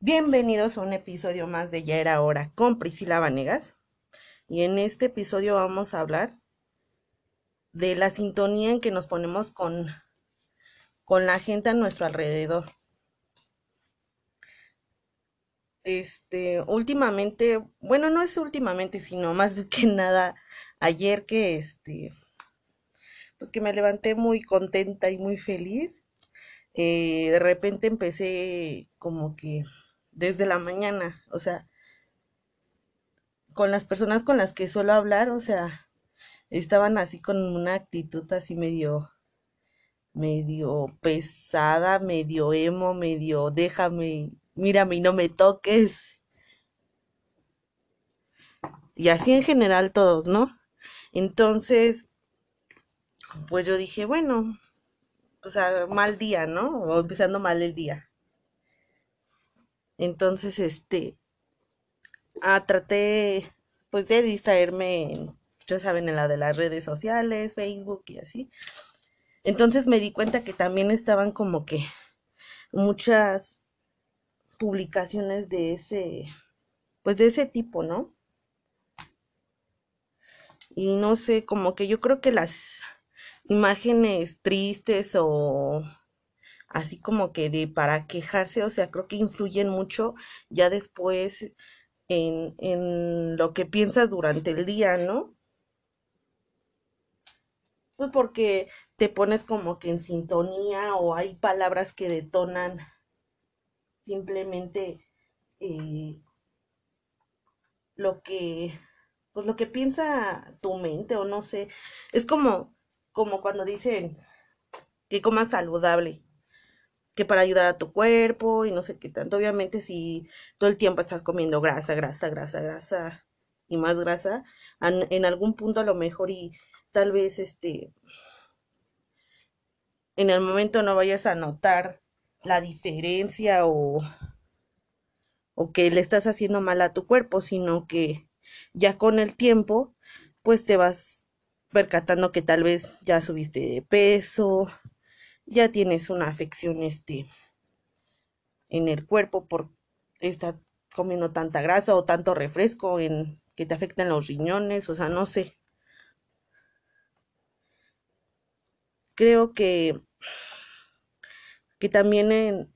Bienvenidos a un episodio más de Ya era hora con Priscila Vanegas. Y en este episodio vamos a hablar de la sintonía en que nos ponemos con, con la gente a nuestro alrededor. Este, últimamente, bueno, no es últimamente, sino más que nada ayer que este, pues que me levanté muy contenta y muy feliz. Eh, de repente empecé como que desde la mañana, o sea, con las personas con las que suelo hablar, o sea, estaban así con una actitud así medio, medio pesada, medio emo, medio déjame, mírame y no me toques. Y así en general todos, ¿no? Entonces, pues yo dije, bueno, o sea, mal día, ¿no? O empezando mal el día. Entonces, este, ah, traté, pues, de distraerme, ya saben, en la de las redes sociales, Facebook y así. Entonces me di cuenta que también estaban como que muchas publicaciones de ese, pues, de ese tipo, ¿no? Y no sé, como que yo creo que las imágenes tristes o así como que de para quejarse, o sea, creo que influyen mucho ya después en, en lo que piensas durante el día, ¿no? Pues porque te pones como que en sintonía o hay palabras que detonan simplemente eh, lo que pues lo que piensa tu mente o no sé es como como cuando dicen que comas saludable que para ayudar a tu cuerpo y no sé qué tanto. Obviamente si todo el tiempo estás comiendo grasa, grasa, grasa, grasa y más grasa, en algún punto a lo mejor y tal vez este en el momento no vayas a notar la diferencia o o que le estás haciendo mal a tu cuerpo, sino que ya con el tiempo pues te vas percatando que tal vez ya subiste de peso, ya tienes una afección este en el cuerpo por estar comiendo tanta grasa o tanto refresco en que te afectan los riñones, o sea, no sé. Creo que que también en,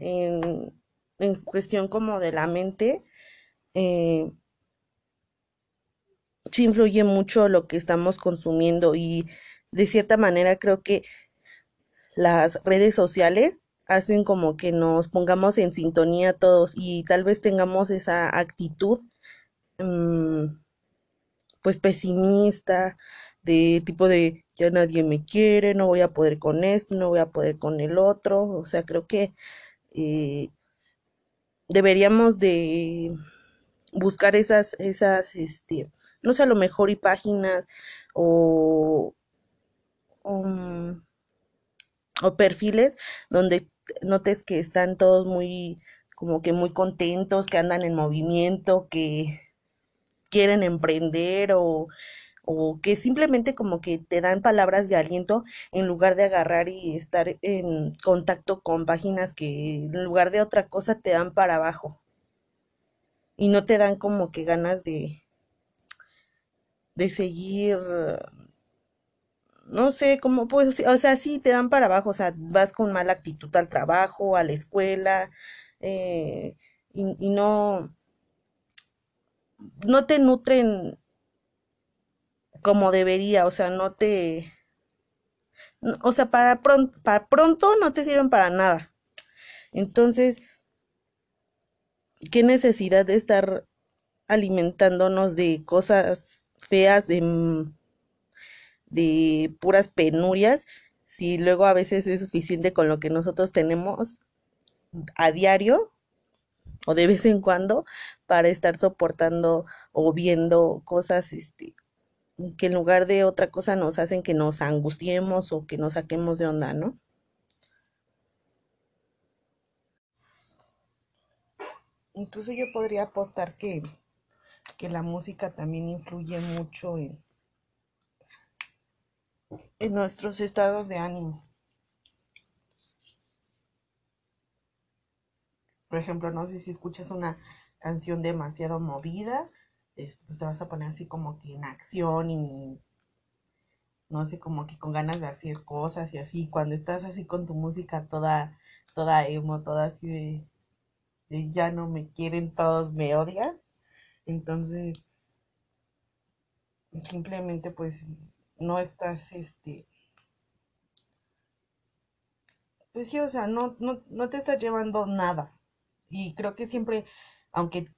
en, cuestión como de la mente eh, sí influye mucho lo que estamos consumiendo y de cierta manera creo que las redes sociales hacen como que nos pongamos en sintonía todos y tal vez tengamos esa actitud mm, pues pesimista de tipo de ya nadie me quiere, no voy a poder con esto, no voy a poder con el otro, o sea, creo que eh, deberíamos de buscar esas, esas, este, no sé, a lo mejor y páginas o, um, o perfiles donde notes que están todos muy, como que muy contentos, que andan en movimiento, que quieren emprender o, o que simplemente como que te dan palabras de aliento en lugar de agarrar y estar en contacto con páginas que en lugar de otra cosa te dan para abajo. Y no te dan como que ganas de de seguir no sé cómo pues, o sea, sí te dan para abajo, o sea, vas con mala actitud al trabajo, a la escuela, eh, y, y, no, no te nutren como debería, o sea, no te, o sea, para pronto, para pronto no te sirven para nada. Entonces, ¿qué necesidad de estar alimentándonos de cosas feas, de de puras penurias, si luego a veces es suficiente con lo que nosotros tenemos a diario o de vez en cuando para estar soportando o viendo cosas este que en lugar de otra cosa nos hacen que nos angustiemos o que nos saquemos de onda, ¿no? Incluso yo podría apostar que, que la música también influye mucho en, en nuestros estados de ánimo. Por ejemplo, no sé si escuchas una canción demasiado movida, este, pues te vas a poner así como que en acción y no sé, como que con ganas de hacer cosas y así. Cuando estás así con tu música toda, toda emo, toda así de, de ya no me quieren, todos me odian. Entonces, simplemente pues no estás, este, pues sí, o sea, no, no, no te estás llevando nada. Y creo que siempre, aunque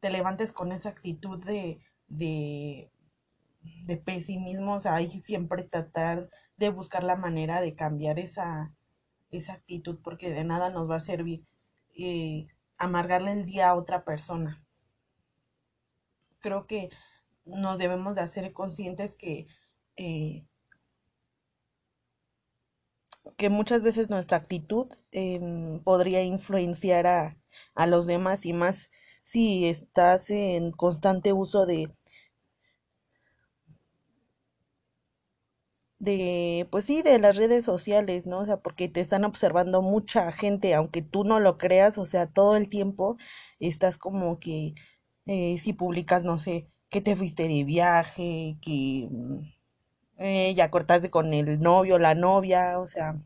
te levantes con esa actitud de, de, de pesimismo, o sea, hay que siempre tratar de buscar la manera de cambiar esa, esa actitud, porque de nada nos va a servir eh, amargarle el día a otra persona. Creo que nos debemos de hacer conscientes que eh, que muchas veces nuestra actitud em, podría influenciar a, a los demás y más si estás en constante uso de de pues sí de las redes sociales no o sea porque te están observando mucha gente aunque tú no lo creas o sea todo el tiempo estás como que eh, si publicas no sé que te fuiste de viaje que mm, eh, ya cortaste con el novio la novia o sea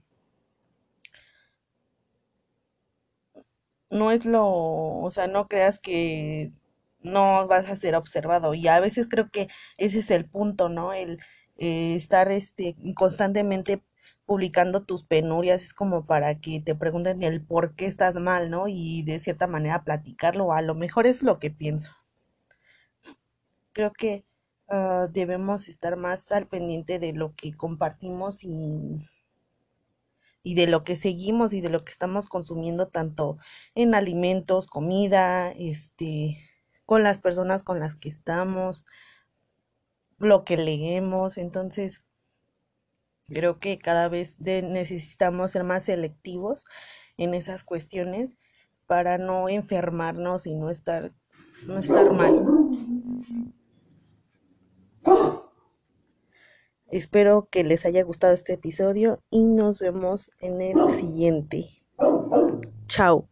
no es lo, o sea, no creas que no vas a ser observado. Y a veces creo que ese es el punto, ¿no? El eh, estar este constantemente publicando tus penurias es como para que te pregunten el por qué estás mal, ¿no? Y de cierta manera platicarlo, a lo mejor es lo que pienso. Creo que ah, debemos estar más al pendiente de lo que compartimos y y de lo que seguimos y de lo que estamos consumiendo tanto en alimentos, comida, este, con las personas con las que estamos, lo que leemos, entonces creo que cada vez necesitamos ser más selectivos en esas cuestiones para no enfermarnos y no estar no estar mal. Espero que les haya gustado este episodio y nos vemos en el siguiente. Chao.